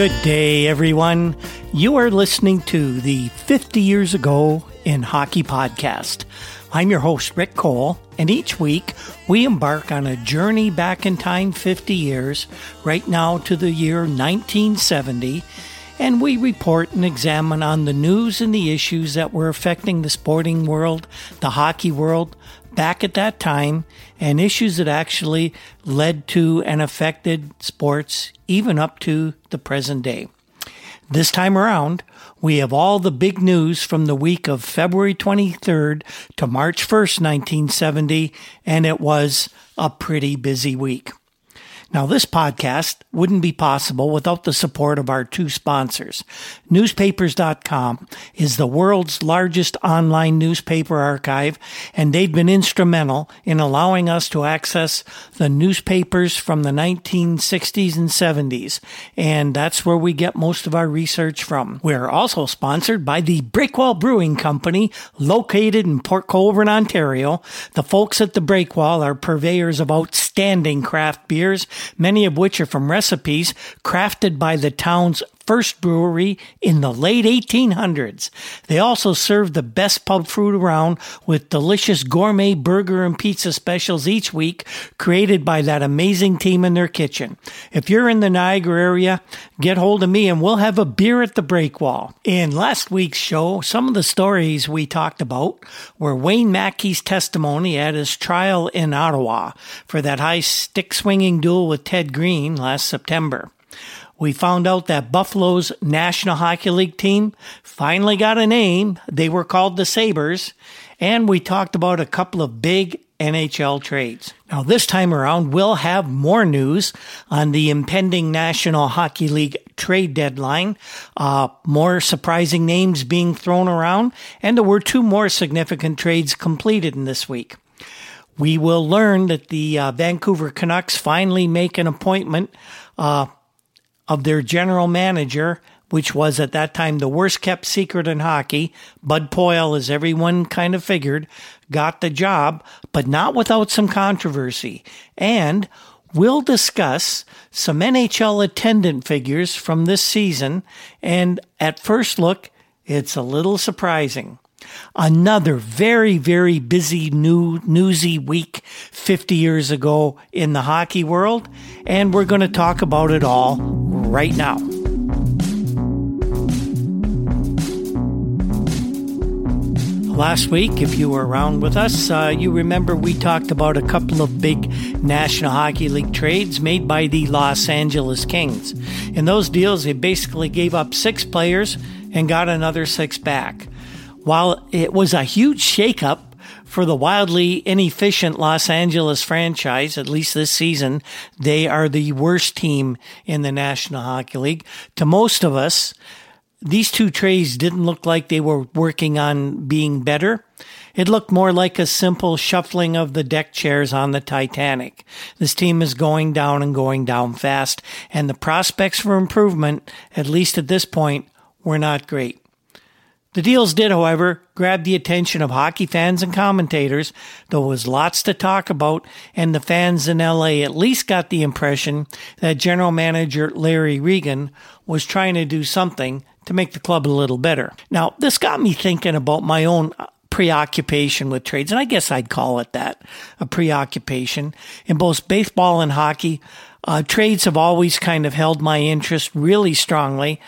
Good day, everyone. You are listening to the 50 Years Ago in Hockey podcast. I'm your host, Rick Cole, and each week we embark on a journey back in time 50 years, right now to the year 1970, and we report and examine on the news and the issues that were affecting the sporting world, the hockey world, back at that time and issues that actually led to and affected sports even up to the present day. This time around, we have all the big news from the week of February 23rd to March 1st, 1970, and it was a pretty busy week. Now, this podcast wouldn't be possible without the support of our two sponsors. Newspapers.com is the world's largest online newspaper archive, and they've been instrumental in allowing us to access the newspapers from the 1960s and 70s, and that's where we get most of our research from. We're also sponsored by the Breakwall Brewing Company, located in Port Colborne, Ontario. The folks at the Breakwall are purveyors of outstanding craft beers many of which are from recipes crafted by the town's first brewery in the late 1800s. They also serve the best pub food around with delicious gourmet burger and pizza specials each week created by that amazing team in their kitchen. If you're in the Niagara area, get hold of me and we'll have a beer at the breakwall. In last week's show, some of the stories we talked about were Wayne Maki's testimony at his trial in Ottawa for that high stick swinging duel with Ted Green last September we found out that Buffalo's National Hockey League team finally got a name. They were called the Sabres. And we talked about a couple of big NHL trades. Now, this time around, we'll have more news on the impending National Hockey League trade deadline, uh, more surprising names being thrown around, and there were two more significant trades completed in this week. We will learn that the uh, Vancouver Canucks finally make an appointment uh, of their general manager, which was at that time the worst kept secret in hockey. Bud Poile, as everyone kind of figured, got the job, but not without some controversy. And we'll discuss some NHL attendant figures from this season. And at first look, it's a little surprising. Another very, very busy new newsy week 50 years ago in the hockey world, and we're going to talk about it all right now. Last week, if you were around with us, uh, you remember we talked about a couple of big National Hockey League trades made by the Los Angeles Kings. In those deals, they basically gave up six players and got another six back. While it was a huge shakeup for the wildly inefficient Los Angeles franchise, at least this season, they are the worst team in the National Hockey League. To most of us, these two trades didn't look like they were working on being better. It looked more like a simple shuffling of the deck chairs on the Titanic. This team is going down and going down fast, and the prospects for improvement, at least at this point, were not great. The deals did, however, grab the attention of hockey fans and commentators. There was lots to talk about, and the fans in LA at least got the impression that general manager Larry Regan was trying to do something to make the club a little better. Now, this got me thinking about my own preoccupation with trades, and I guess I'd call it that a preoccupation. In both baseball and hockey, uh, trades have always kind of held my interest really strongly.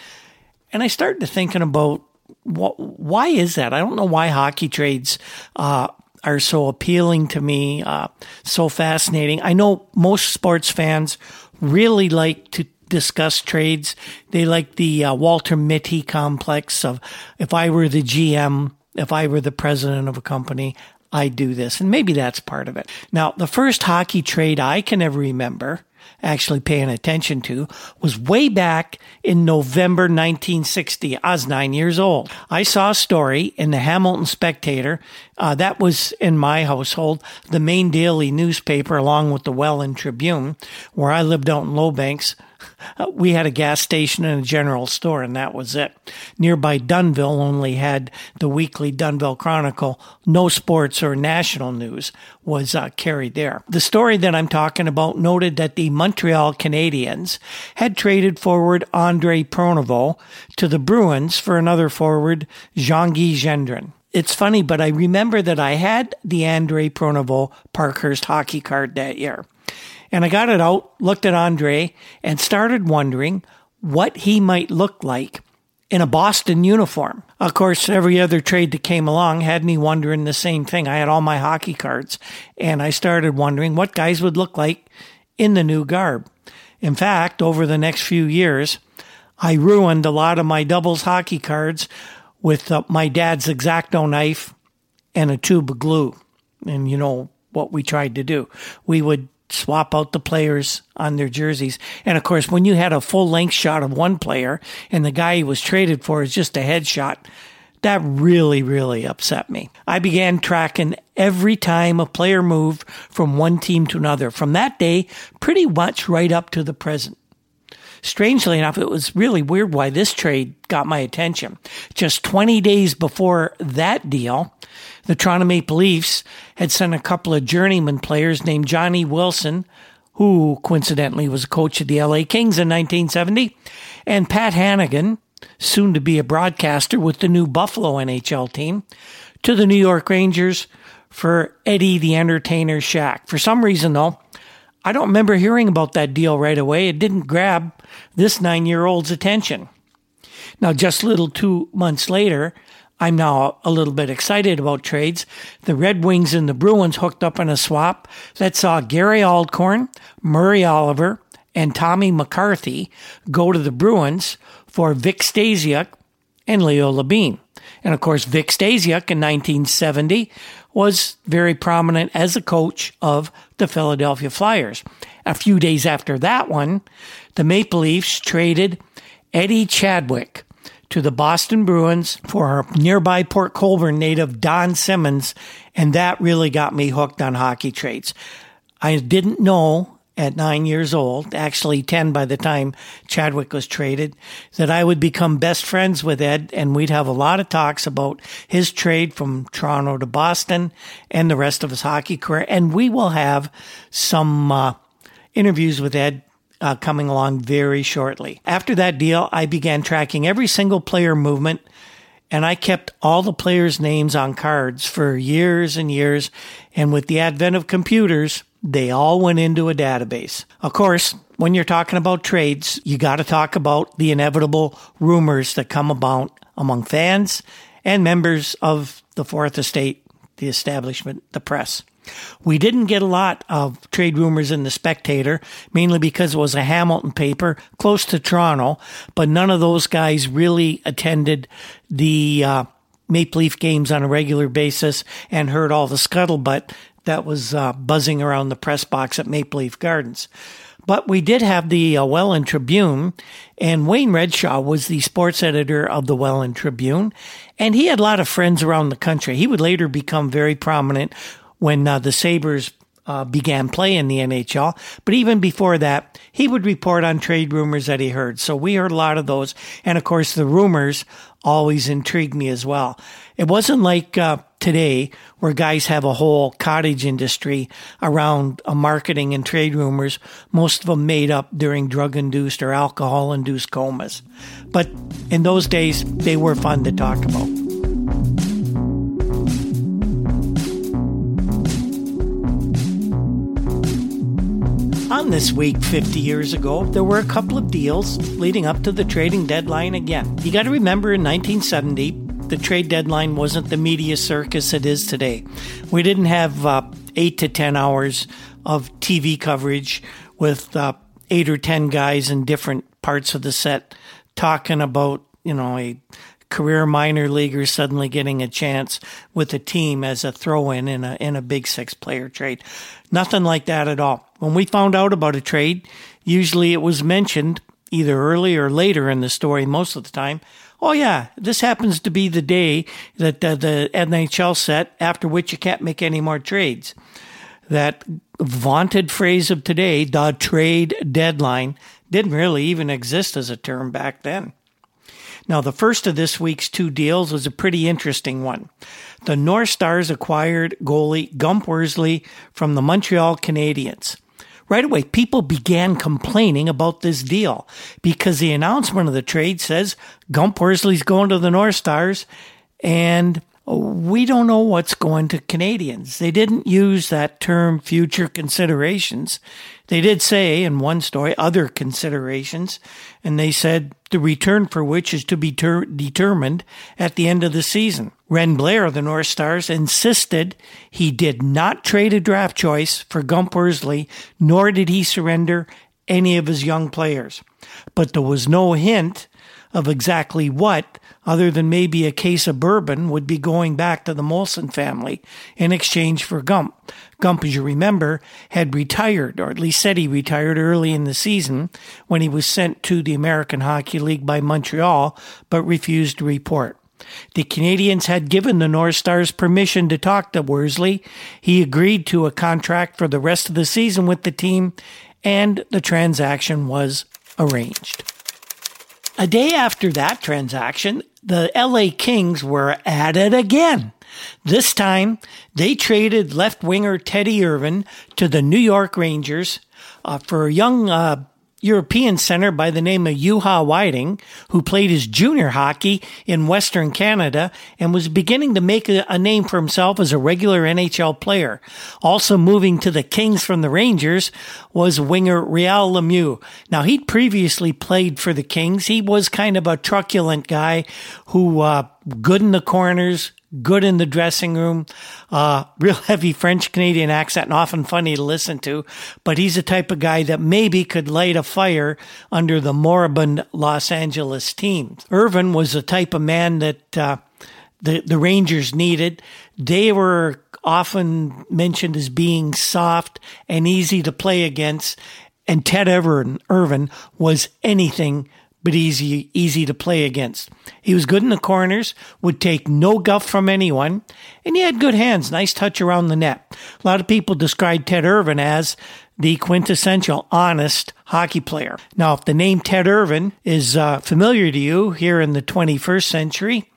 And I started to thinking about why is that? I don't know why hockey trades uh, are so appealing to me, uh, so fascinating. I know most sports fans really like to discuss trades. They like the uh, Walter Mitty complex of if I were the GM, if I were the president of a company, I'd do this. And maybe that's part of it. Now, the first hockey trade I can ever remember actually paying attention to was way back in November 1960. I was nine years old. I saw a story in the Hamilton Spectator. Uh, that was in my household, the main daily newspaper along with the Welland Tribune, where I lived out in Lowbanks. Uh, we had a gas station and a general store, and that was it. Nearby Dunnville only had the weekly Dunnville Chronicle. No sports or national news was uh, carried there. The story that I'm talking about noted that the Montreal Canadiens had traded forward Andre Pronovost to the Bruins for another forward, Jean-Guy Gendron it's funny, but I remember that I had the Andre Pronovost Parkhurst hockey card that year. And I got it out, looked at Andre, and started wondering what he might look like in a Boston uniform. Of course, every other trade that came along had me wondering the same thing. I had all my hockey cards, and I started wondering what guys would look like in the new garb. In fact, over the next few years, I ruined a lot of my doubles hockey cards with uh, my dad's X-Acto knife and a tube of glue. And you know what we tried to do. We would swap out the players on their jerseys. And of course, when you had a full length shot of one player and the guy he was traded for is just a headshot, that really, really upset me. I began tracking every time a player moved from one team to another from that day pretty much right up to the present. Strangely enough, it was really weird why this trade got my attention. Just 20 days before that deal, the Toronto Maple Leafs had sent a couple of journeyman players named Johnny Wilson, who coincidentally was a coach of the LA Kings in 1970, and Pat Hannigan, soon to be a broadcaster with the new Buffalo NHL team, to the New York Rangers for Eddie the Entertainer Shack. For some reason, though, I don't remember hearing about that deal right away. It didn't grab this nine year old's attention. Now, just little two months later, I'm now a little bit excited about trades. The Red Wings and the Bruins hooked up in a swap that saw Gary Alcorn, Murray Oliver, and Tommy McCarthy go to the Bruins for Vic Stasiuk and Leo Labine. And of course, Vic Stasiuk in 1970 was very prominent as a coach of the Philadelphia Flyers. A few days after that one, the Maple Leafs traded Eddie Chadwick to the Boston Bruins for our nearby Port Colborne native Don Simmons, and that really got me hooked on hockey trades. I didn't know at nine years old, actually 10 by the time Chadwick was traded, that I would become best friends with Ed and we'd have a lot of talks about his trade from Toronto to Boston and the rest of his hockey career. And we will have some uh, interviews with Ed uh, coming along very shortly. After that deal, I began tracking every single player movement and I kept all the players' names on cards for years and years. And with the advent of computers, they all went into a database. Of course, when you're talking about trades, you got to talk about the inevitable rumors that come about among fans and members of the Fourth Estate, the establishment, the press. We didn't get a lot of trade rumors in the Spectator, mainly because it was a Hamilton paper close to Toronto, but none of those guys really attended the uh, Maple Leaf games on a regular basis and heard all the scuttlebutt that was uh, buzzing around the press box at Maple Leaf Gardens. But we did have the uh, Welland Tribune, and Wayne Redshaw was the sports editor of the Welland Tribune, and he had a lot of friends around the country. He would later become very prominent when uh, the Sabres uh, began play in the NHL. But even before that, he would report on trade rumors that he heard. So we heard a lot of those. And of course, the rumors always intrigued me as well. It wasn't like uh, today where guys have a whole cottage industry around uh, marketing and trade rumors, most of them made up during drug induced or alcohol induced comas. But in those days, they were fun to talk about. On this week 50 years ago, there were a couple of deals leading up to the trading deadline again. You got to remember in 1970, the trade deadline wasn't the media circus it is today. We didn't have uh, eight to 10 hours of TV coverage with uh, eight or 10 guys in different parts of the set talking about, you know, a career minor leaguer suddenly getting a chance with a team as a throw in in a, in a big six player trade. Nothing like that at all. When we found out about a trade, usually it was mentioned either early or later in the story, most of the time. Oh yeah, this happens to be the day that uh, the NHL set after which you can't make any more trades. that vaunted phrase of today, the trade deadline, didn't really even exist as a term back then. Now, the first of this week's two deals was a pretty interesting one. The North Stars acquired goalie Gump Worsley from the Montreal Canadiens. Right away, people began complaining about this deal because the announcement of the trade says Gump Worsley's going to the North Stars and Oh, we don't know what's going to Canadiens. They didn't use that term future considerations. They did say in one story other considerations, and they said the return for which is to be ter- determined at the end of the season. Wren Blair of the North Stars insisted he did not trade a draft choice for Gump Worsley, nor did he surrender any of his young players. But there was no hint of exactly what other than maybe a case of bourbon, would be going back to the Molson family in exchange for Gump. Gump, as you remember, had retired, or at least said he retired early in the season when he was sent to the American Hockey League by Montreal, but refused to report. The Canadiens had given the North Stars permission to talk to Worsley. He agreed to a contract for the rest of the season with the team, and the transaction was arranged. A day after that transaction, the LA Kings were at it again. This time, they traded left winger Teddy Irvin to the New York Rangers uh, for young uh, European center by the name of Juha Widing, who played his junior hockey in Western Canada and was beginning to make a, a, name for himself as a regular NHL player. Also moving to the Kings from the Rangers was winger Real Lemieux. Now he'd previously played for the Kings. He was kind of a truculent guy who, uh, good in the corners, good in the dressing room, uh, real heavy French Canadian accent and often funny to listen to. But he's the type of guy that maybe could light a fire under the moribund Los Angeles team. Irvin was the type of man that, uh, the, the Rangers needed. They were often mentioned as being soft and easy to play against. And Ted Irvin was anything but easy, easy to play against. He was good in the corners, would take no guff from anyone, and he had good hands, nice touch around the net. A lot of people described Ted Irvin as the quintessential honest hockey player. Now, if the name Ted Irvin is uh, familiar to you here in the 21st century,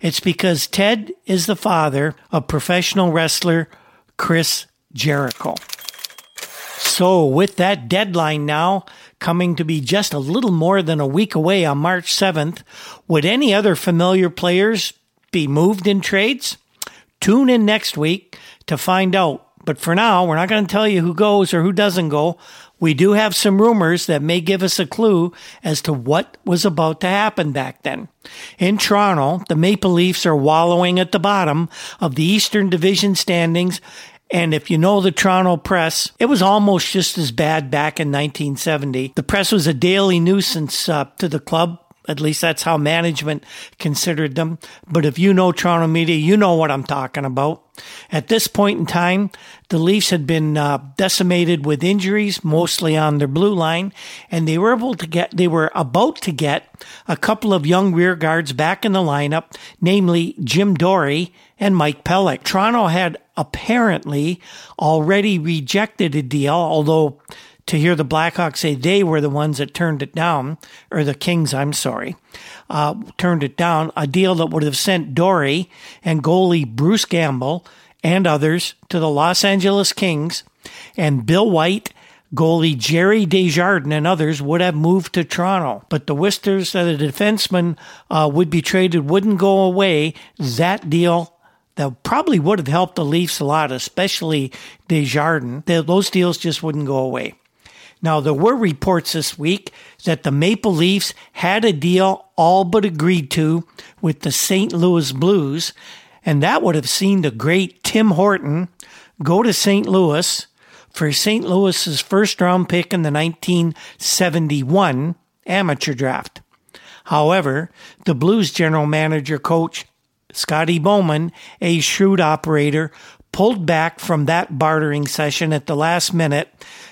it's because Ted is the father of professional wrestler Chris Jericho. So, with that deadline now, coming to be just a little more than a week away on March 7th, would any other familiar players be moved in trades? Tune in next week to find out. But for now, we're not going to tell you who goes or who doesn't go. We do have some rumors that may give us a clue as to what was about to happen back then. In Toronto, the Maple Leafs are wallowing at the bottom of the Eastern Division standings and if you know the Toronto press, it was almost just as bad back in 1970. The press was a daily nuisance uh, to the club. At least that's how management considered them. But if you know Toronto media, you know what I'm talking about. At this point in time, the Leafs had been uh, decimated with injuries, mostly on their blue line, and they were able to get, they were about to get a couple of young rear guards back in the lineup, namely Jim Dorey and Mike Pelech. Toronto had apparently already rejected a deal, although to hear the Blackhawks say they were the ones that turned it down, or the Kings, I'm sorry, uh, turned it down, a deal that would have sent Dorey and goalie Bruce Gamble and others to the Los Angeles Kings, and Bill White, goalie Gerry Desjardins, and others would have moved to Toronto. But the whisters that a defenseman uh, would be traded wouldn't go away. That deal that probably would have helped the Leafs a lot, especially Desjardins. Those deals just wouldn't go away. Now, there were reports this week that the Maple Leafs had a deal all but agreed to with the St. Louis Blues, and that would have seen the great Tim Horton go to St. Louis for St. Louis's first round pick in the 1971 amateur draft. However, the Blues general manager coach Scotty Bowman, a shrewd operator, pulled back from that bartering session at the last minute.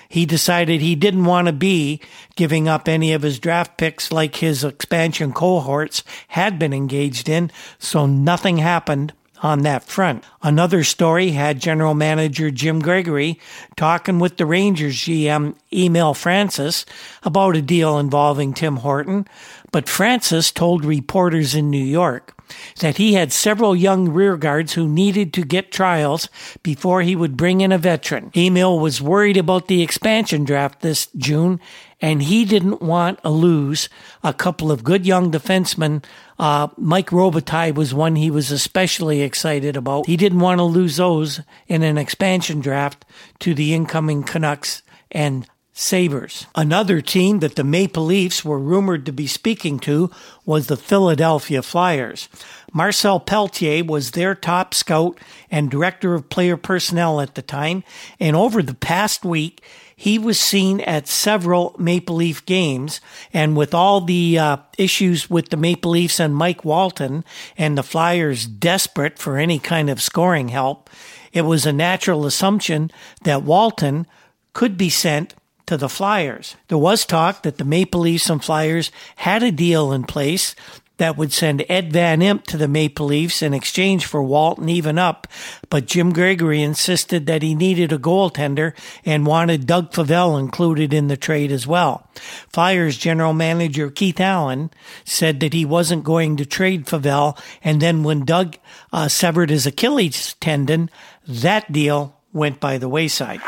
He decided he didn't want to be giving up any of his draft picks like his expansion cohorts had been engaged in, so nothing happened on that front. Another story had general manager Jim Gregory talking with the Rangers GM Emile Francis about a deal involving Tim Horton, but Francis told reporters in New York that he had several young rearguards who needed to get trials before he would bring in a veteran. Emile was worried about the expansion draft this June, and he didn't want to lose a couple of good young defensemen. Uh, Mike Robitaille was one he was especially excited about. He didn't want to lose those in an expansion draft to the incoming Canucks and Sabres. Another team that the Maple Leafs were rumored to be speaking to was the Philadelphia Flyers. Marcel Pelletier was their top scout and director of player personnel at the time, and over the past week, he was seen at several Maple Leaf games, and with all the uh, issues with the Maple Leafs and Mike Walton, and the Flyers desperate for any kind of scoring help, it was a natural assumption that Walton could be sent to the Flyers. There was talk that the Maple Leafs and Flyers had a deal in place that would send Ed Van Impe to the Maple Leafs in exchange for Walton even up, but Jim Gregory insisted that he needed a goaltender and wanted Doug Favell included in the trade as well. Flyers general manager Keith Allen said that he wasn't going to trade Favell, and then when Doug uh, severed his Achilles tendon, that deal went by the wayside.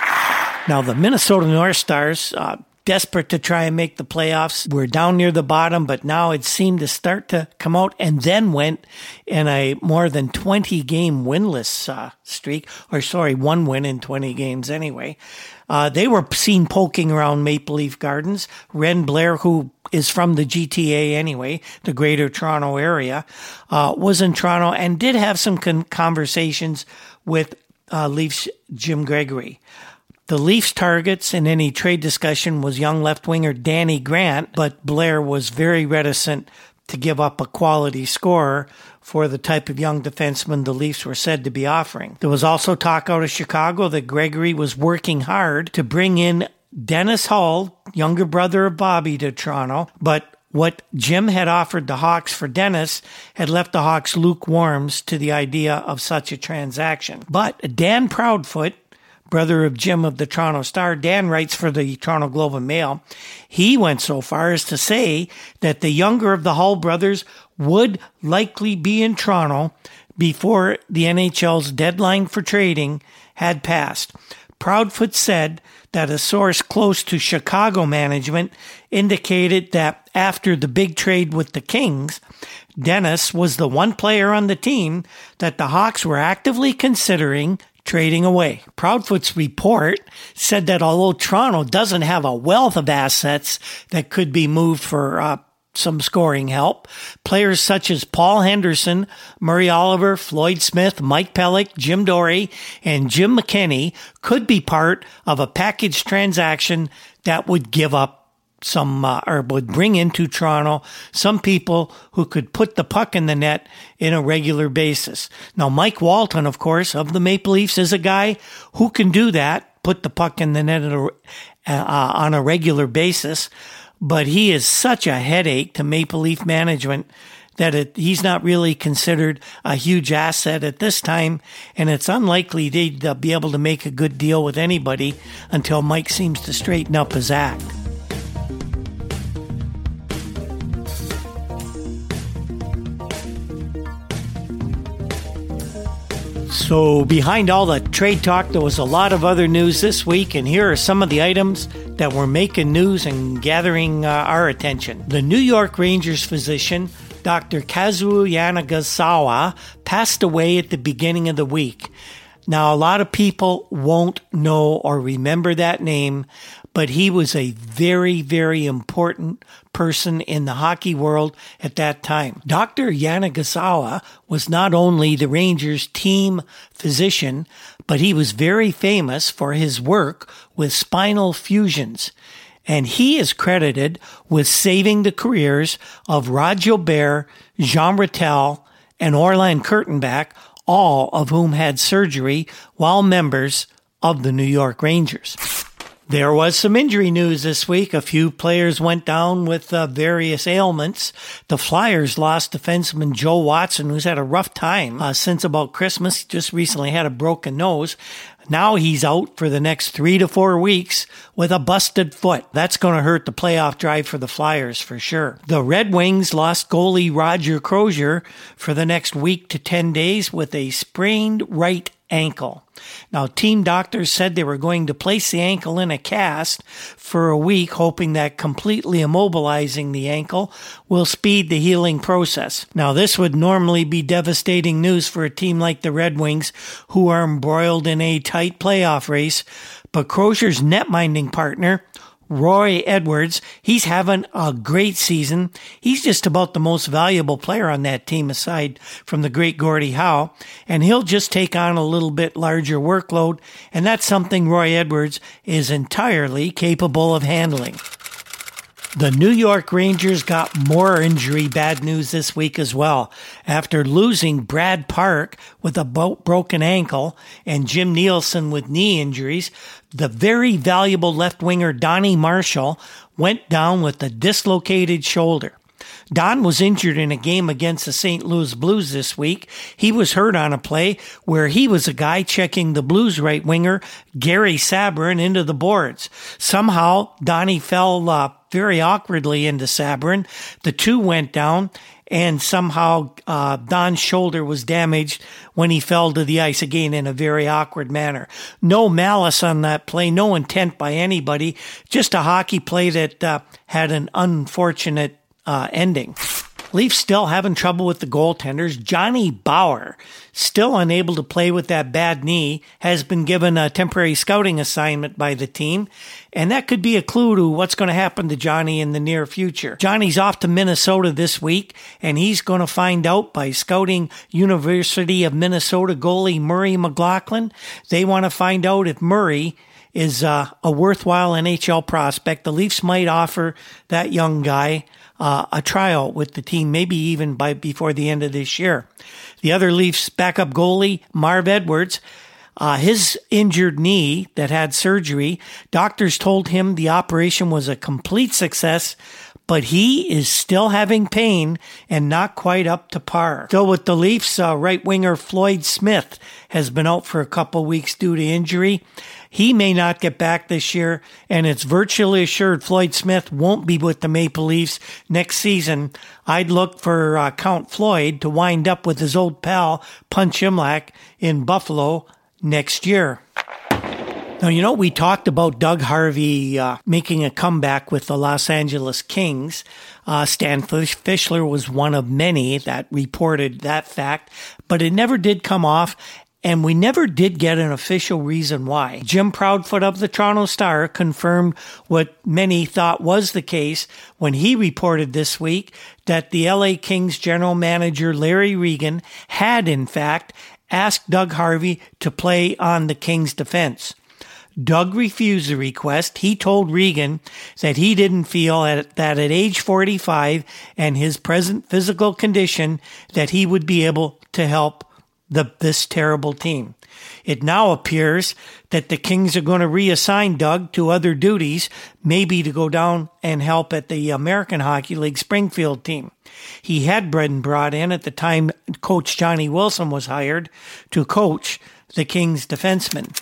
Now, the Minnesota North Stars, uh, desperate to try and make the playoffs, were down near the bottom, but now it seemed to start to come out and then went in a more than 20 game winless uh, streak, or sorry, one win in 20 games anyway. Uh, they were seen poking around Maple Leaf Gardens. Wren Blair, who is from the GTA anyway, the greater Toronto area, uh, was in Toronto and did have some con- conversations with uh, Leafs Jim Gregory. The Leafs' targets in any trade discussion was young left winger Danny Grant, but Blair was very reticent to give up a quality scorer for the type of young defenseman the Leafs were said to be offering. There was also talk out of Chicago that Gregory was working hard to bring in Dennis Hull, younger brother of Bobby, to Toronto, but what Jim had offered the Hawks for Dennis had left the Hawks lukewarms to the idea of such a transaction. But Dan Proudfoot, brother of Jim of the Toronto Star, Dan writes for the Toronto Globe and Mail. He went so far as to say that the younger of the Hull brothers would likely be in Toronto before the NHL's deadline for trading had passed. Proudfoot said that a source close to Chicago management indicated that after the big trade with the Kings, Dennis was the one player on the team that the Hawks were actively considering trading away. Proudfoot's report said that although Toronto doesn't have a wealth of assets that could be moved for uh, some scoring help, players such as Paul Henderson, Murray Oliver, Floyd Smith, Mike Pelech, Jim Dorey, and Jim McKenny could be part of a package transaction that would give up some uh, or would bring into Toronto some people who could put the puck in the net in a regular basis. Now, Mike Walton, of course, of the Maple Leafs, is a guy who can do that, put the puck in the net a, uh, on a regular basis. But he is such a headache to Maple Leaf management that it, he's not really considered a huge asset at this time, and it's unlikely they'd uh, be able to make a good deal with anybody until Mike seems to straighten up his act. So, behind all the trade talk, there was a lot of other news this week, and here are some of the items that were making news and gathering uh, our attention. The New York Rangers physician, Dr. Kazuo Yanagisawa, passed away at the beginning of the week. Now, a lot of people won't know or remember that name, but he was a very, very important person in the hockey world at that time. Dr. Yanagisawa was not only the Rangers team physician, but he was very famous for his work with spinal fusions. And he is credited with saving the careers of Rod Gilbert, Jean Ratelle, and Orlan Kurtenbach, all of whom had surgery while members of the New York Rangers. There was some injury news this week. A few players went down with uh, various ailments. The Flyers lost defenseman Joe Watson, who's had a rough time uh, since about Christmas. Just recently had a broken nose. Now he's out for the next three to four weeks with a busted foot. That's going to hurt the playoff drive for the Flyers for sure. The Red Wings lost goalie Roger Crozier for the next week to 10 days with a sprained right ankle. Now, team doctors said they were going to place the ankle in a cast for a week, hoping that completely immobilizing the ankle will speed the healing process. Now, this would normally be devastating news for a team like the Red Wings, who are embroiled in a tight playoff race. But Crozier's net minding partner, Roy Edwards, he's having a great season. He's just about the most valuable player on that team aside from the great Gordie Howe. And he'll just take on a little bit larger workload. And that's something Roy Edwards is entirely capable of handling. The New York Rangers got more injury bad news this week as well. After losing Brad Park with a broken ankle and Jim Nielsen with knee injuries, the very valuable left winger Donnie Marshall went down with a dislocated shoulder. Don was injured in a game against the St. Louis Blues this week. He was hurt on a play where he was a guy checking the Blues right winger, Gary Sabourin, into the boards. Somehow, Donnie fell uh, very awkwardly into Sabourin. The two went down and somehow uh, Don's shoulder was damaged when he fell to the ice again in a very awkward manner. No malice on that play, no intent by anybody, just a hockey play that uh, had an unfortunate uh, ending. Leafs still having trouble with the goaltenders. Johnny Bower, still unable to play with that bad knee, has been given a temporary scouting assignment by the team. And that could be a clue to what's going to happen to Johnny in the near future. Johnny's off to Minnesota this week, and he's going to find out by scouting University of Minnesota goalie Murray McLachlan. They want to find out if Murray is uh, a worthwhile NHL prospect. The Leafs might offer that young guy uh, a trial with the team, maybe even by before the end of this year. The other Leafs backup goalie, Marv Edwards, uh, his injured knee that had surgery, doctors told him the operation was a complete success, but he is still having pain and not quite up to par. Still with the Leafs, uh, right winger Floyd Smith has been out for a couple weeks due to injury. He may not get back this year, and it's virtually assured Floyd Smith won't be with the Maple Leafs next season. I'd look for uh, Count Floyd to wind up with his old pal Punch Imlach in Buffalo next year. Now, you know, we talked about Doug Harvey uh, making a comeback with the Los Angeles Kings. Uh, Stan Fischler was one of many that reported that fact, but it never did come off and we never did get an official reason why. Jim Proudfoot of the Toronto Star confirmed what many thought was the case when he reported this week that the LA Kings general manager Larry Regan had in fact asked Doug Harvey to play on the Kings defense. Doug refused the request. He told Regan that he didn't feel at, that at age 45 and his present physical condition that he would be able to help the, this terrible team. It now appears that the Kings are going to reassign Doug to other duties, maybe to go down and help at the American Hockey League Springfield team. He had been brought in at the time coach Johnny Wilson was hired to coach the Kings defensemen.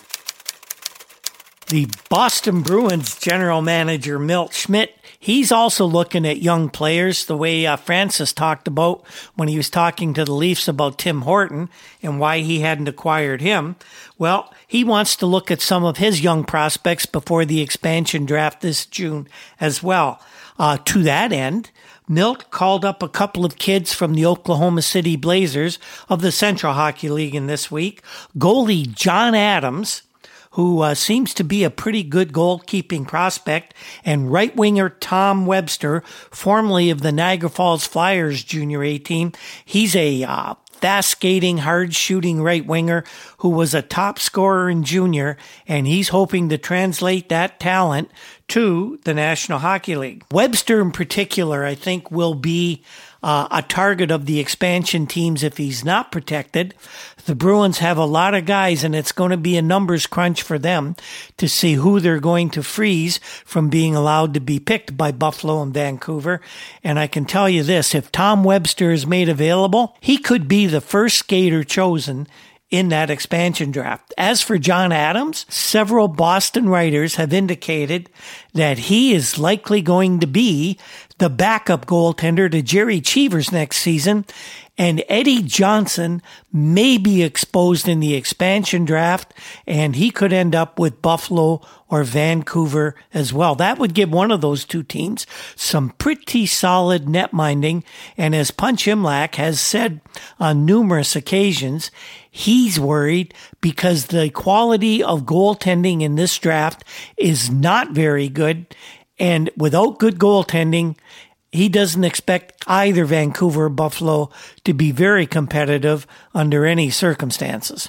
The Boston Bruins general manager Milt Schmidt He's also looking at young players the way uh, Francis talked about when he was talking to the Leafs about Tim Horton and why he hadn't acquired him. Well, he wants to look at some of his young prospects before the expansion draft this June as well. Uh, to that end, Milt called up a couple of kids from the Oklahoma City Blazers of the Central Hockey League in this week. Goalie John Adams who uh, seems to be a pretty good goalkeeping prospect, and right winger Tom Webster, formerly of the Niagara Falls Flyers junior A team. He's a uh, fast skating, hard shooting right winger who was a top scorer in junior, and he's hoping to translate that talent to the National Hockey League. Webster, in particular, I think will be uh, a target of the expansion teams if he's not protected. The Bruins have a lot of guys, and it's going to be a numbers crunch for them to see who they're going to freeze from being allowed to be picked by Buffalo and Vancouver. And I can tell you this if Tom Webster is made available, he could be the first skater chosen in that expansion draft. As for John Adams, several Boston writers have indicated that he is likely going to be the backup goaltender to Jerry Cheevers next season and Eddie Johnson may be exposed in the expansion draft, and he could end up with Buffalo or Vancouver as well. That would give one of those two teams some pretty solid net minding. And as Punch Imlach has said on numerous occasions, he's worried because the quality of goaltending in this draft is not very good. And without good goaltending, he doesn't expect either Vancouver or Buffalo to be very competitive under any circumstances.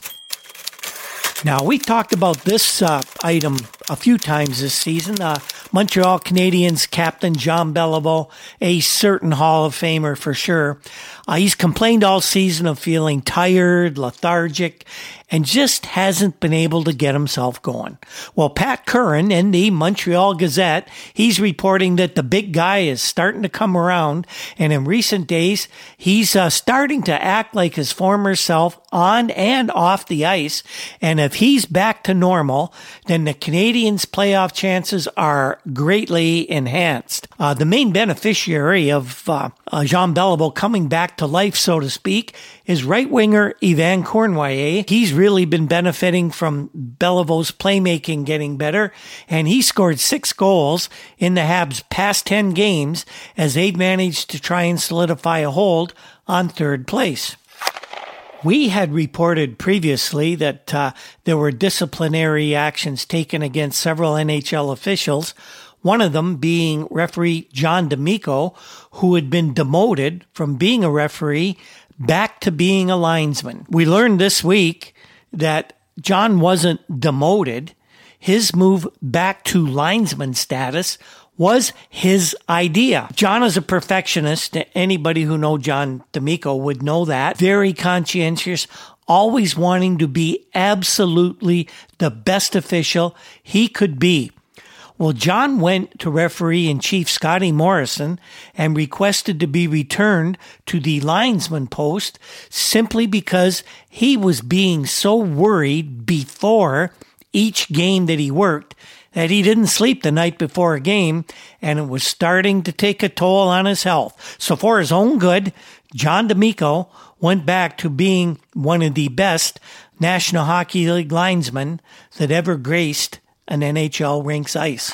Now, we talked about this uh, item a few times this season. Uh, Montreal Canadiens captain Jean Beliveau, a certain Hall of Famer for sure. Uh, he's complained all season of feeling tired, lethargic, and just hasn't been able to get himself going. Well, Pat Curran in the Montreal Gazette, he's reporting that the big guy is starting to come around, and in recent days, he's uh, starting to act like his former self on and off the ice. And if he's back to normal, then the Canadiens' playoff chances are greatly enhanced. Uh, the main beneficiary of uh, uh Jean Beliveau coming back to life, so to speak, is right winger Yvan Cournoyer. He's really been benefiting from Beliveau's playmaking getting better, and he scored six goals in the Habs' past 10 games as they've managed to try and solidify a hold on third place. We had reported previously that uh, there were disciplinary actions taken against several NHL officials, one of them being referee John D'Amico, who had been demoted from being a referee back to being a linesman. We learned this week that John wasn't demoted. His move back to linesman status was his idea. John is a perfectionist. Anybody who know John D'Amico would know that. Very conscientious, always wanting to be absolutely the best official he could be. Well, John went to referee in chief Scotty Morrison and requested to be returned to the linesman post simply because he was being so worried before each game that he worked that he didn't sleep the night before a game and it was starting to take a toll on his health. So for his own good, John D'Amico went back to being one of the best National Hockey League linesmen that ever graced an NHL rinks ice.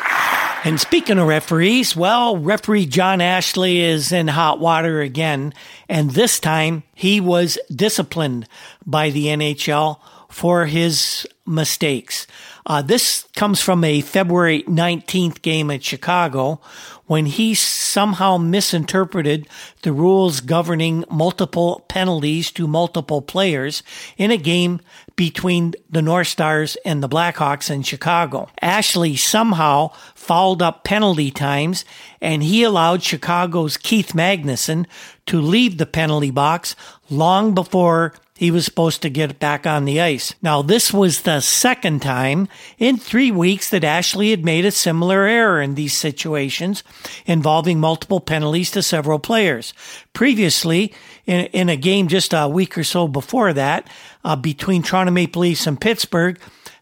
And speaking of referees, well, referee John Ashley is in hot water again. And this time he was disciplined by the NHL for his mistakes. Uh, this comes from a February 19th game at Chicago when he somehow misinterpreted the rules governing multiple penalties to multiple players in a game between the North Stars and the Blackhawks in Chicago. Ashley somehow fouled up penalty times and he allowed Chicago's Keith Magnuson to leave the penalty box long before he was supposed to get back on the ice. Now, this was the second time in three weeks that Ashley had made a similar error in these situations involving multiple penalties to several players. Previously, in, in a game just a week or so before that, uh, between Toronto Maple Leafs and Pittsburgh,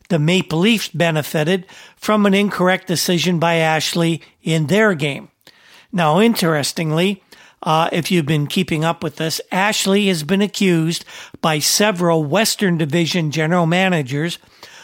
the Maple Leafs benefited from an incorrect decision by Ashley in their game. Now, interestingly, uh, if you've been keeping up with this, Ashley has been accused by several Western Division general managers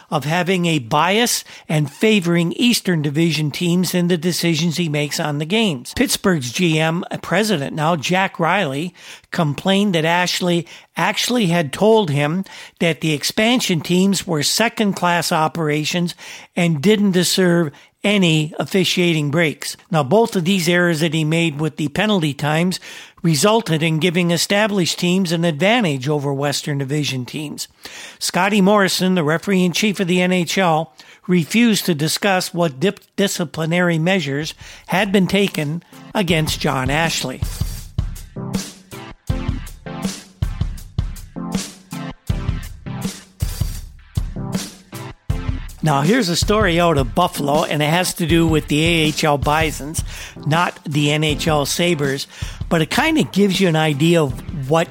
of having a bias and favoring Eastern Division teams in the decisions he makes on the games. Pittsburgh's GM, president now, Jack Riley, complained that Ashley actually had told him that the expansion teams were second class operations and didn't deserve any officiating breaks. Now, both of these errors that he made with the penalty times resulted in giving established teams an advantage over Western Division teams. Scotty Morrison, the referee in chief of the NHL, refused to discuss what dip- disciplinary measures had been taken against John Ashley. Now, here's a story out of Buffalo, and it has to do with the AHL Bisons, not the NHL Sabres, but it kind of gives you an idea of what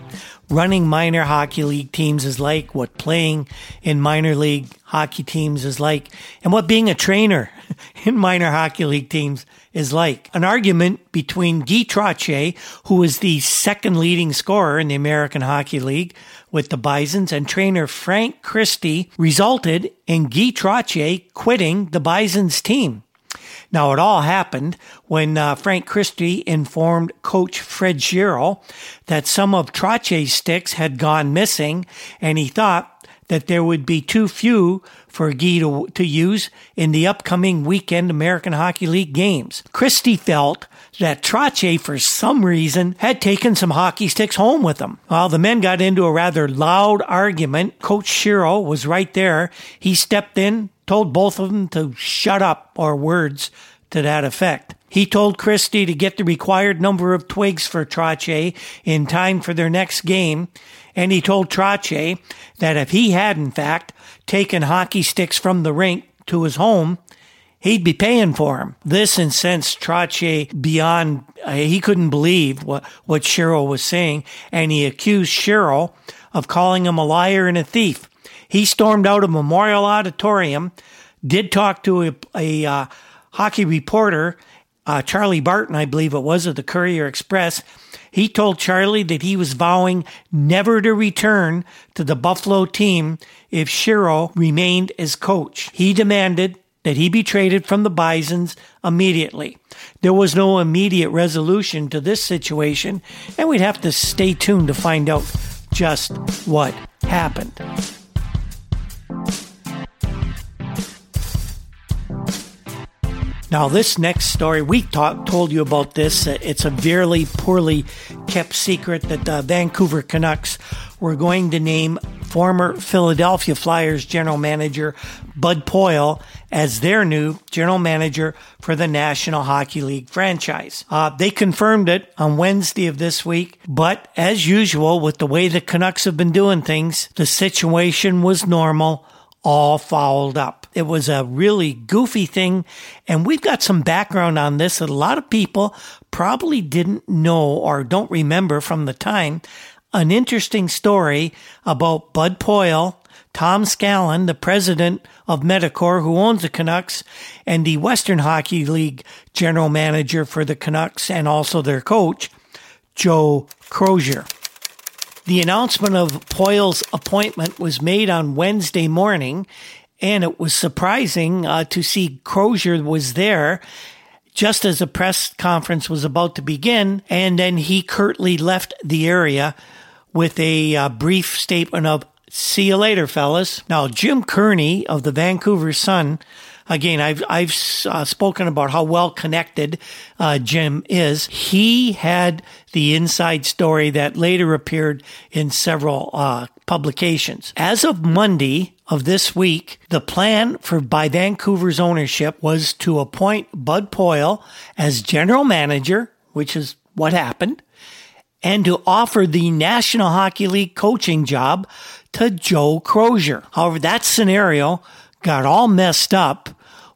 running minor hockey league teams is like, what playing in minor league hockey teams is like, and what being a trainer in minor hockey league teams is like. An argument between Guy Trottier, who is the second leading scorer in the American Hockey League with the Bisons, and trainer Frank Christie resulted in Guy Trottier quitting the Bisons team. Now, it all happened when uh, Frank Christie informed coach Fred Shero that some of Trottier's sticks had gone missing, and he thought that there would be too few for Guy to, to use in the upcoming weekend American Hockey League games. Christie felt that Trottier, for some reason, had taken some hockey sticks home with him. While the men got into a rather loud argument, Coach Shero was right there. He stepped in, told both of them to shut up, or words to that effect. He told Christie to get the required number of twigs for Trottier in time for their next game, and he told Trottier that if he had, in fact, taken hockey sticks from the rink to his home, he'd be paying for them. This incensed Trottier beyond, uh, he couldn't believe what, what Shero was saying, and he accused Shero of calling him a liar and a thief. He stormed out of Memorial Auditorium, did talk to a, a uh, hockey reporter, uh, Charlie Barton, I believe it was, of the Courier Express. He told Charlie that he was vowing never to return to the Buffalo team if Shero remained as coach. He demanded that he be traded from the Bisons immediately. There was no immediate resolution to this situation, and we'd have to stay tuned to find out just what happened. Now, this next story, we talk, told you about this. It's a very poorly kept secret that the Vancouver Canucks were going to name former Philadelphia Flyers general manager Bud Poile as their new general manager for the National Hockey League franchise. Uh, they confirmed it on Wednesday of this week, but as usual, with the way the Canucks have been doing things, the situation was normal all fouled up. It was a really goofy thing. And we've got some background on this that a lot of people probably didn't know or don't remember from the time. An interesting story about Bud Poile, Tom Scallen, the president of Medicor, who owns the Canucks, and the Western Hockey League general manager for the Canucks and also their coach, Joe Crozier. The announcement of Poile's appointment was made on Wednesday morning, and it was surprising uh, to see Crozier was there just as the press conference was about to begin, and then he curtly left the area with a uh, brief statement of "See you later, fellas." Now, Jim Kearney of the Vancouver Sun again, I've I've uh, spoken about how well connected uh, Jim is. He had the inside story that later appeared in several uh, publications. As of Monday of this week, the plan for by Vancouver's ownership was to appoint Bud Poile as general manager, which is what happened, and to offer the National Hockey League coaching job to Joe Crozier. However, that scenario got all messed up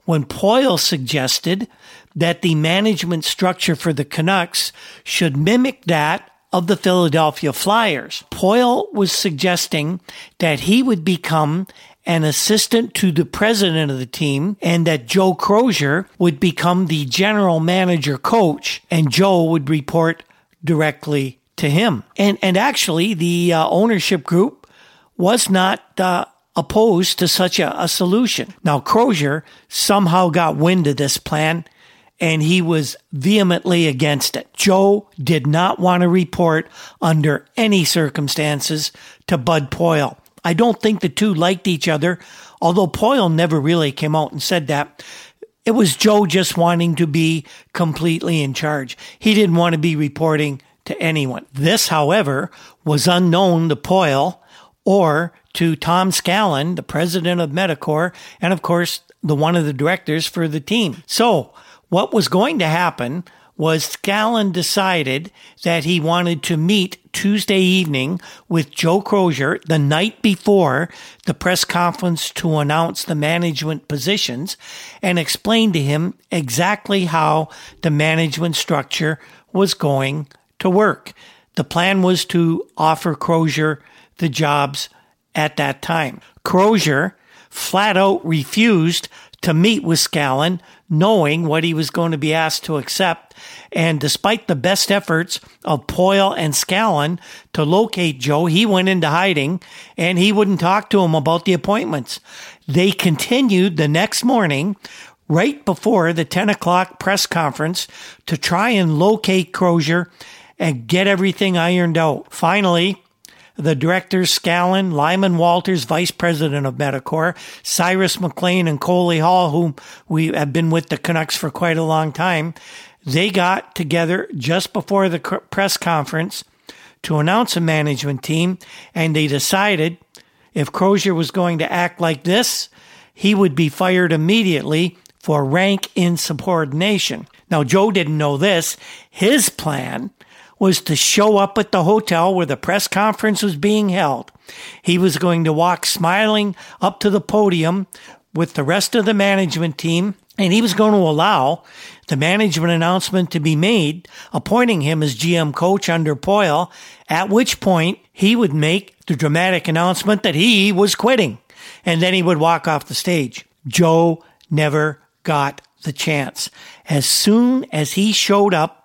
when Poile suggested that the management structure for the Canucks should mimic that of the Philadelphia Flyers. Poile was suggesting that he would become an assistant to the president of the team and that Joe Crozier would become the general manager coach and Joe would report directly to him. And, and actually the uh, ownership group was not uh, opposed to such a, a solution. Now, Crozier somehow got wind of this plan and he was vehemently against it. Joe did not want to report under any circumstances to Bud Poile. I don't think the two liked each other, although Poile never really came out and said that. It was Joe just wanting to be completely in charge. He didn't want to be reporting to anyone. This, however, was unknown to Poile or to Tom Scallen, the president of Medicor, and of course, the one of the directors for the team. So, what was going to happen was Scallen decided that he wanted to meet Tuesday evening with Joe Crozier the night before the press conference to announce the management positions and explain to him exactly how the management structure was going to work. The plan was to offer Crozier the jobs at that time. Crozier flat out refused to meet with Scallen, knowing what he was going to be asked to accept. And despite the best efforts of Poile and Scallen to locate Joe, he went into hiding and he wouldn't talk to him about the appointments. They continued the next morning, right before the 10 o'clock press conference, to try and locate Crozier and get everything ironed out. Finally, the directors Scallen, Lyman Walters, vice president of Medicor, Cyrus McLean, and Coley Hall, whom we have been with the Canucks for quite a long time, they got together just before the press conference to announce a management team, and they decided if Crozier was going to act like this, he would be fired immediately for rank insubordination. Now, Joe didn't know this. His plan was to show up at the hotel where the press conference was being held. He was going to walk smiling up to the podium with the rest of the management team, and he was going to allow the management announcement to be made, appointing him as GM coach under Poile, at which point he would make the dramatic announcement that he was quitting, and then he would walk off the stage. Joe never got the chance. As soon as he showed up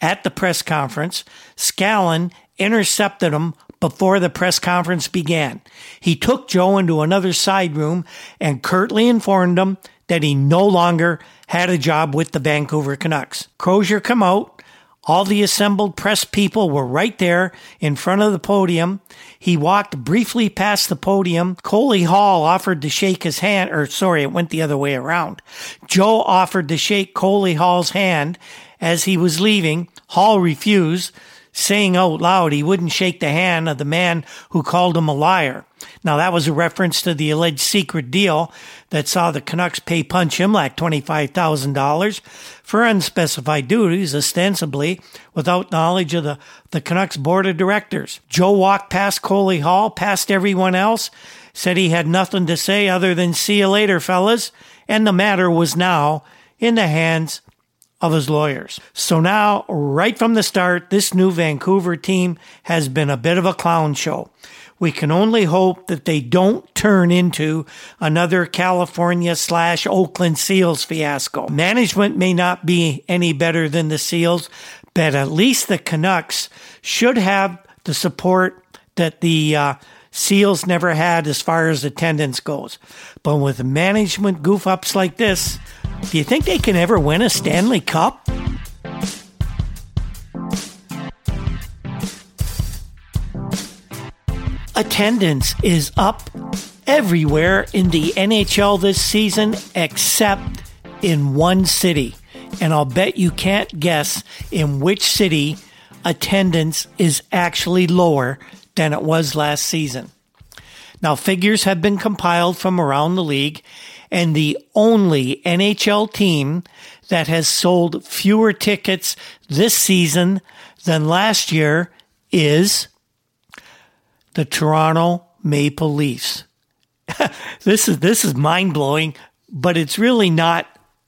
at the press conference, Scallen intercepted him before the press conference began. He took Joe into another side room and curtly informed him that he no longer had a job with the Vancouver Canucks. Crozier come out. All the assembled press people were right there in front of the podium. He walked briefly past the podium. Coley Hall offered to shake his hand, or sorry, it went the other way around. Joe offered to shake Coley Hall's hand as he was leaving, Hall refused, saying out loud he wouldn't shake the hand of the man who called him a liar. Now, that was a reference to the alleged secret deal that saw the Canucks pay Punch Imlach $25,000 for unspecified duties, ostensibly without knowledge of the, the Canucks board of directors. Joe walked past Coley Hall, past everyone else, said he had nothing to say other than see you later, fellas, and the matter was now in the hands of his lawyers. So now, right from the start, this new Vancouver team has been a bit of a clown show. We can only hope that they don't turn into another California slash Oakland Seals fiasco. Management may not be any better than the Seals, but at least the Canucks should have the support that the uh, Seals never had as far as attendance goes. But with management goof ups like this, do you think they can ever win a Stanley Cup? Attendance is up everywhere in the NHL this season except in one city. And I'll bet you can't guess in which city attendance is actually lower than it was last season. Now, figures have been compiled from around the league, and the only NHL team that has sold fewer tickets this season than last year is the Toronto Maple Leafs. this is this is mind blowing, but it's really not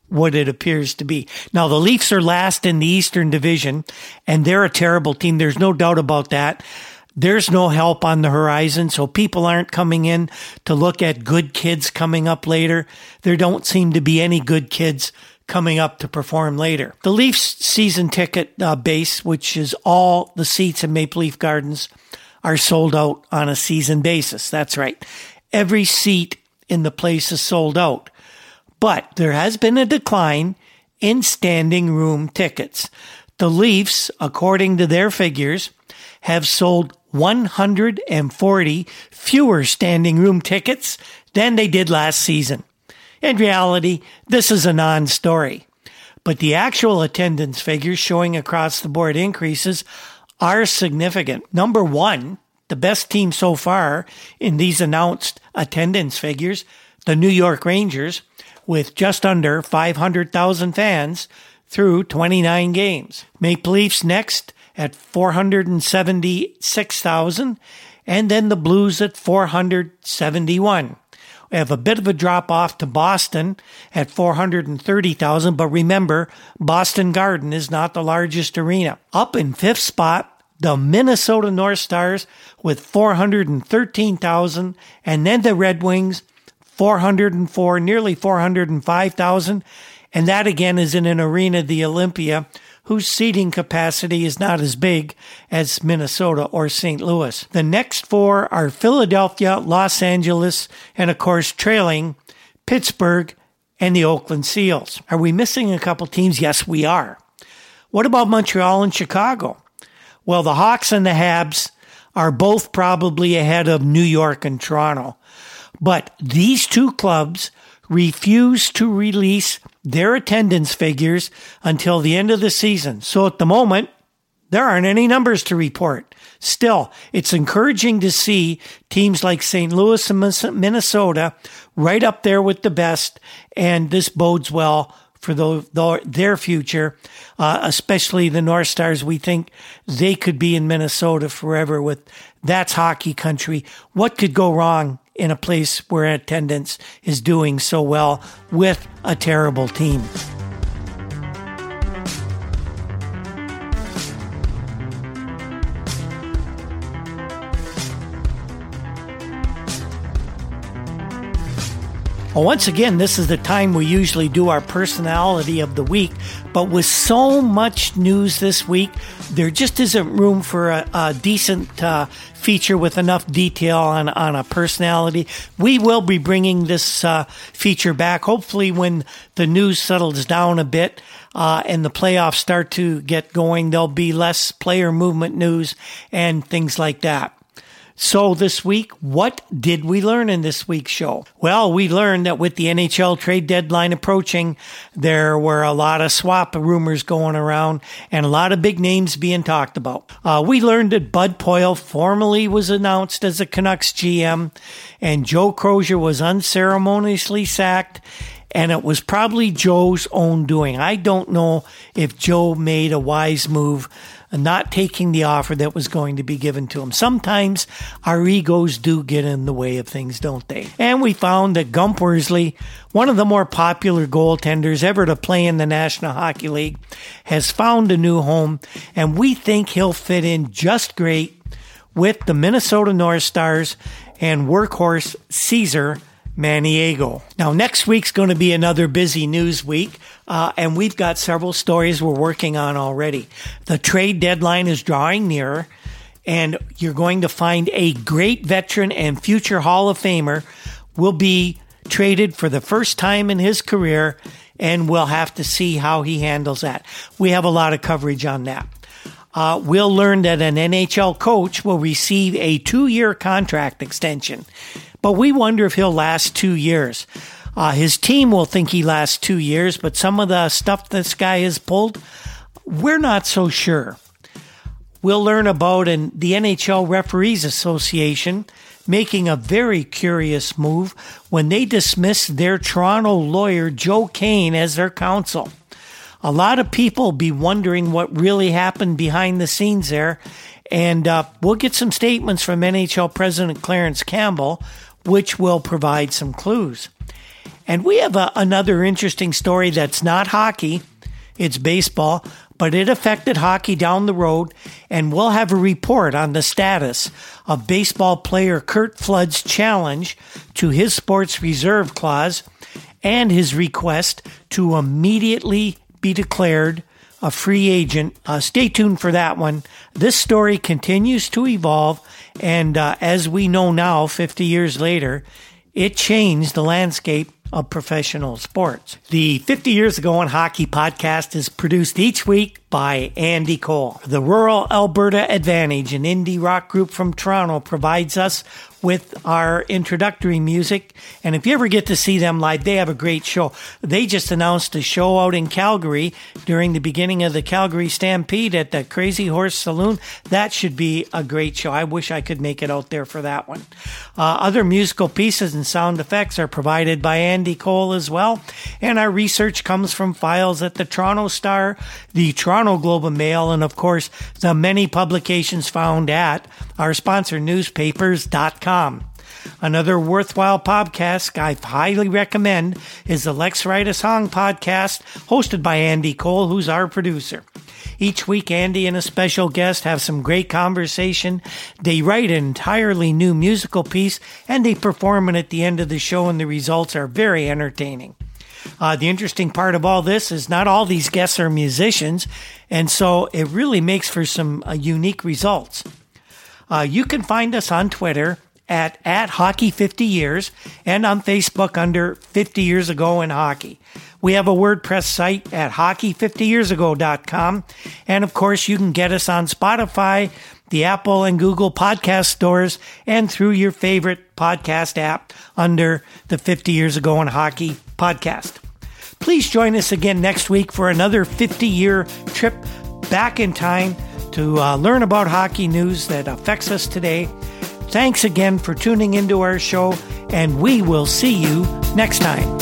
what it appears to be. Now the Leafs are last in the Eastern Division, and they're a terrible team. There's no doubt about that. There's no help on the horizon, so people aren't coming in to look at good kids coming up later. There don't seem to be any good kids coming up to perform later. The Leafs season ticket uh, base, which is all the seats in Maple Leaf Gardens, are sold out on a season basis. That's right. Every seat in the place is sold out. But there has been a decline in standing room tickets. The Leafs, according to their figures, have sold 140 fewer standing room tickets than they did last season. In reality, this is a non story. But the actual attendance figures showing across the board increases are significant. Number one, the best team so far in these announced attendance figures, the New York Rangers, with just under 500,000 fans, through 29 games. Maple Leafs next at 476,000 and then the Blues at 471. We have a bit of a drop off to Boston at 430,000, but remember, Boston Garden is not the largest arena. Up in fifth spot, the Minnesota North Stars with 413,000, and then the Red Wings 404, nearly 405,000. And that again is in an arena, the Olympia, whose seating capacity is not as big as Minnesota or St. Louis. The next four are Philadelphia, Los Angeles, and of course, trailing Pittsburgh and the Oakland Seals. Are we missing a couple teams? Yes, we are. What about Montreal and Chicago? Well, the Hawks and the Habs are both probably ahead of New York and Toronto. But these two clubs refuse to release their attendance figures until the end of the season. So at the moment, there aren't any numbers to report. Still, it's encouraging to see teams like St. Louis and Minnesota right up there with the best, and this bodes well for the, the, their future, uh, especially the North Stars. We think they could be in Minnesota forever with that's hockey country. What could go wrong in a place where attendance is doing so well with a terrible team. Well, once again, this is the time we usually do our personality of the week, but with so much news this week, there just isn't room for a, a decent uh, feature with enough detail on, on a personality. We will be bringing this uh, feature back, hopefully, when the news settles down a bit. Uh, and the playoffs start to get going, there'll be less player movement news and things like that. So this week, what did we learn in this week's show? Well, we learned that with the NHL trade deadline approaching, there were a lot of swap rumors going around and a lot of big names being talked about. Uh, we learned that Bud Poile formally was announced as a Canucks GM and Joe Crozier was unceremoniously sacked and it was probably Joe's own doing. I don't know if Joe made a wise move not taking the offer that was going to be given to him. Sometimes our egos do get in the way of things, don't they? And we found that Gump Worsley, one of the more popular goaltenders ever to play in the National Hockey League, has found a new home, and we think he'll fit in just great with the Minnesota North Stars and workhorse Caesar Maniago. Now, next week's going to be another busy news week, uh, and we've got several stories we're working on already. The trade deadline is drawing nearer, and you're going to find a great veteran and future Hall of Famer will be traded for the first time in his career, and we'll have to see how he handles that. We have a lot of coverage on that. Uh, we'll learn that an NHL coach will receive a two year contract extension but we wonder if he'll last two years. Uh, his team will think he lasts two years, but some of the stuff this guy has pulled, we're not so sure. We'll learn about an, the NHL Referees Association making a very curious move when they dismissed their Toronto lawyer Joe Kane as their counsel. A lot of people be wondering what really happened behind the scenes there, and uh, we'll get some statements from NHL President Clarence Campbell which will provide some clues. And we have a, another interesting story that's not hockey, it's baseball, but it affected hockey down the road. And we'll have a report on the status of baseball player Curt Flood's challenge to his sports reserve clause and his request to immediately be declared a free agent. Uh, stay tuned for that one. This story continues to evolve and uh, as we know now, 50 years later, it changed the landscape of professional sports. The 50 Years Ago in Hockey podcast is produced each week by Andy Cole. The Rural Alberta Advantage, an indie rock group from Toronto, provides us with our introductory music. And if you ever get to see them live, they have a great show. They just announced a show out in Calgary during the beginning of the Calgary Stampede at the Crazy Horse Saloon. That should be a great show. I wish I could make it out there for that one. Uh, other musical pieces and sound effects are provided by Andy Cole as well. And our research comes from files at the Toronto Star, the Toronto Globe and Mail, and of course, the many publications found at our sponsor newspapers.com. Another worthwhile podcast I highly recommend is the Let's Write a Song podcast, hosted by Andy Cole, who's our producer. Each week, Andy and a special guest have some great conversation. They write an entirely new musical piece and they perform it at the end of the show, and the results are very entertaining. Uh, the interesting part of all this is not all these guests are musicians, and so it really makes for some uh, unique results. Uh, you can find us on Twitter at, at Hockey 50 Years and on Facebook under 50 Years Ago in Hockey. We have a WordPress site at hockey50yearsago.com. And of course, you can get us on Spotify, the Apple and Google podcast stores, and through your favorite podcast app under the 50 Years Ago in Hockey podcast. Please join us again next week for another 50 year trip back in time to uh, learn about hockey news that affects us today. Thanks again for tuning into our show, and we will see you next time.